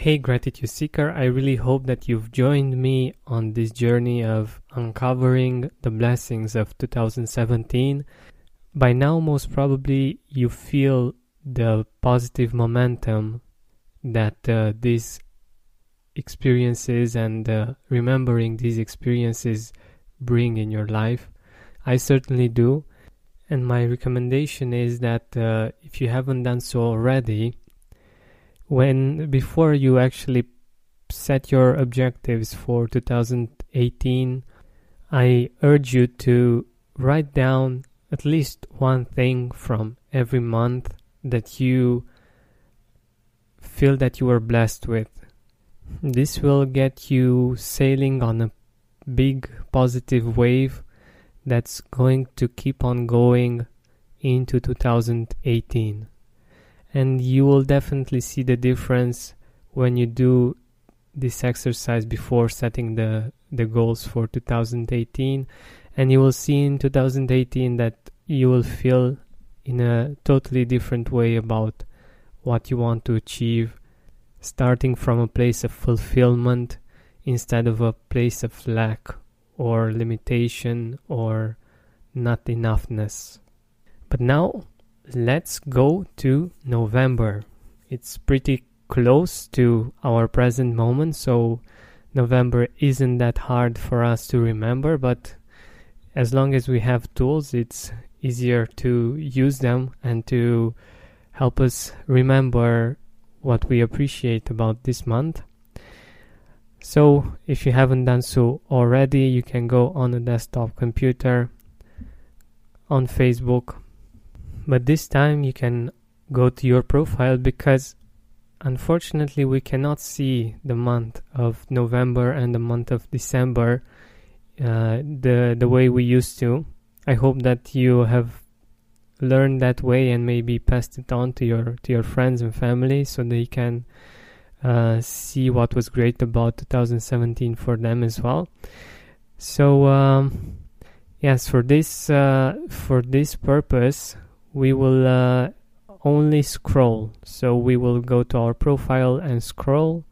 Hey, Gratitude Seeker, I really hope that you've joined me on this journey of uncovering the blessings of 2017. By now, most probably, you feel the positive momentum that uh, these experiences and uh, remembering these experiences bring in your life. I certainly do. And my recommendation is that uh, if you haven't done so already, when before you actually set your objectives for 2018, I urge you to write down at least one thing from every month that you feel that you are blessed with. This will get you sailing on a big positive wave that's going to keep on going into 2018 and you will definitely see the difference when you do this exercise before setting the the goals for 2018 and you will see in 2018 that you will feel in a totally different way about what you want to achieve starting from a place of fulfillment instead of a place of lack or limitation or not enoughness. But now let's go to November. It's pretty close to our present moment, so November isn't that hard for us to remember, but as long as we have tools, it's easier to use them and to help us remember what we appreciate about this month. So, if you haven't done so already, you can go on a desktop computer on Facebook but this time you can go to your profile because unfortunately we cannot see the month of November and the month of December uh, the the way we used to. I hope that you have learned that way and maybe passed it on to your to your friends and family so they can uh, see what was great about 2017 for them as well. So um, yes, for this uh, for this purpose, we will uh, only scroll. So we will go to our profile and scroll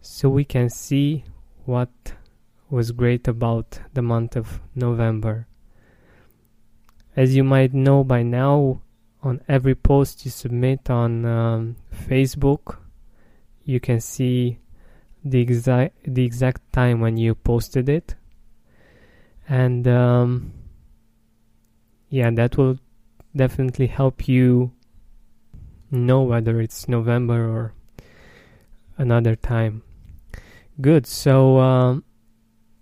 so we can see what was great about the month of November. As you might know by now, on every post you submit on um, Facebook, you can see the exact the exact time when you posted it, and um, yeah, that will definitely help you know whether it's November or another time. Good, so um,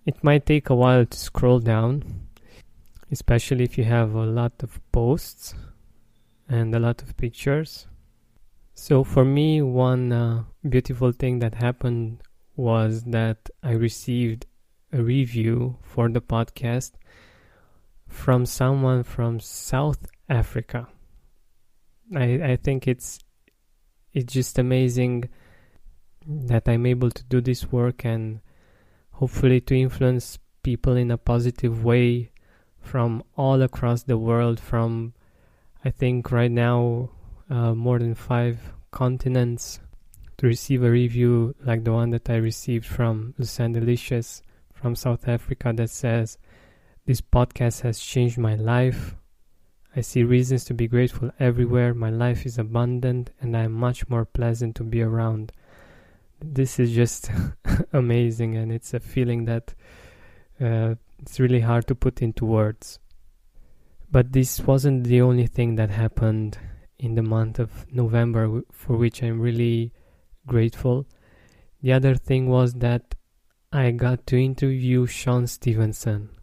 it might take a while to scroll down, especially if you have a lot of posts and a lot of pictures. So, for me, one uh, beautiful thing that happened was that I received a review for the podcast from someone from South Africa. I I think it's it's just amazing that I'm able to do this work and hopefully to influence people in a positive way from all across the world from I think right now uh, more than five continents to receive a review like the one that I received from Lucinda Delicious from South Africa that says this podcast has changed my life. I see reasons to be grateful everywhere. My life is abundant and I am much more pleasant to be around. This is just amazing and it's a feeling that uh, it's really hard to put into words. But this wasn't the only thing that happened in the month of November for which I'm really grateful. The other thing was that I got to interview Sean Stephenson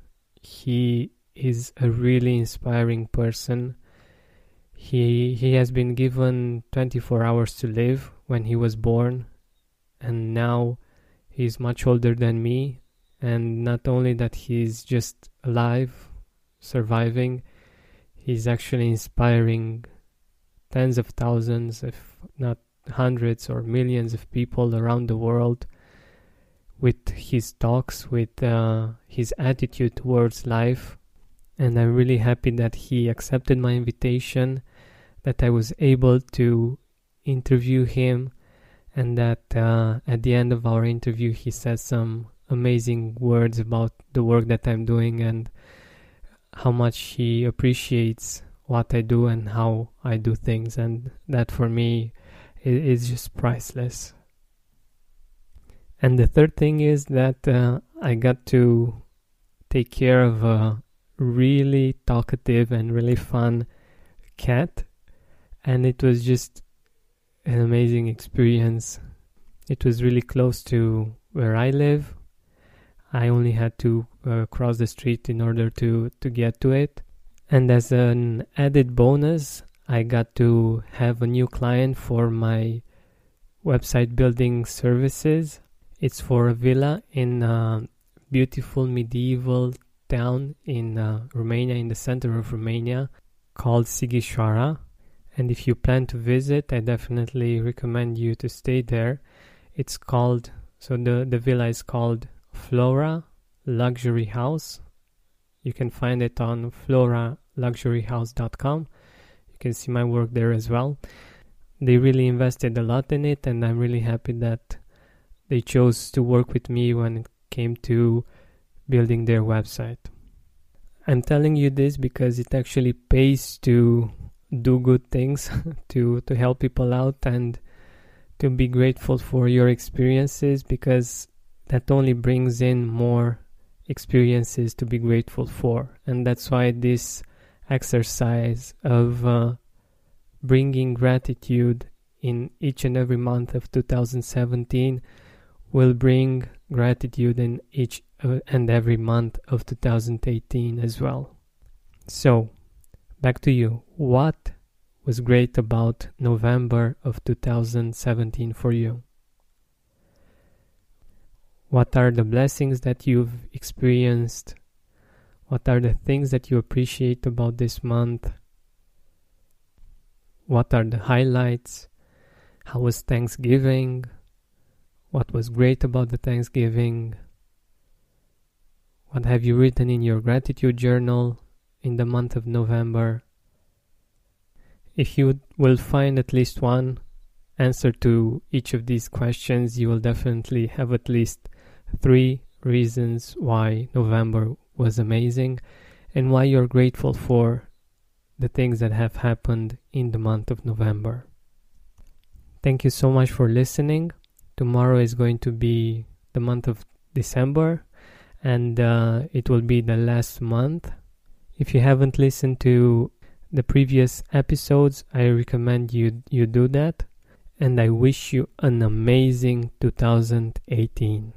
he is a really inspiring person. He he has been given 24 hours to live when he was born and now he's much older than me and not only that he's just alive surviving he's actually inspiring tens of thousands if not hundreds or millions of people around the world his talks, with uh, his attitude towards life. And I'm really happy that he accepted my invitation, that I was able to interview him, and that uh, at the end of our interview he says some amazing words about the work that I'm doing and how much he appreciates what I do and how I do things, and that for me is just priceless. And the third thing is that uh, I got to take care of a really talkative and really fun cat, and it was just an amazing experience. It was really close to where I live. I only had to uh, cross the street in order to, to get to it. And as an added bonus, I got to have a new client for my website building services. It's for a villa in a beautiful medieval town in uh, Romania, in the center of Romania, called Sighișoara. And if you plan to visit, I definitely recommend you to stay there. It's called, so the, the villa is called Flora Luxury House. You can find it on floraluxuryhouse.com. You can see my work there as well. They really invested a lot in it, and I'm really happy that they chose to work with me when it came to building their website. I'm telling you this because it actually pays to do good things, to to help people out and to be grateful for your experiences because that only brings in more experiences to be grateful for. And that's why this exercise of uh, bringing gratitude in each and every month of 2017 will bring gratitude in each uh, and every month of 2018 as well. So, back to you. What was great about November of 2017 for you? What are the blessings that you've experienced? What are the things that you appreciate about this month? What are the highlights? How was Thanksgiving? What was great about the Thanksgiving? What have you written in your gratitude journal in the month of November? If you will find at least one answer to each of these questions, you will definitely have at least three reasons why November was amazing and why you're grateful for the things that have happened in the month of November. Thank you so much for listening. Tomorrow is going to be the month of December and uh, it will be the last month. If you haven't listened to the previous episodes, I recommend you you do that and I wish you an amazing 2018.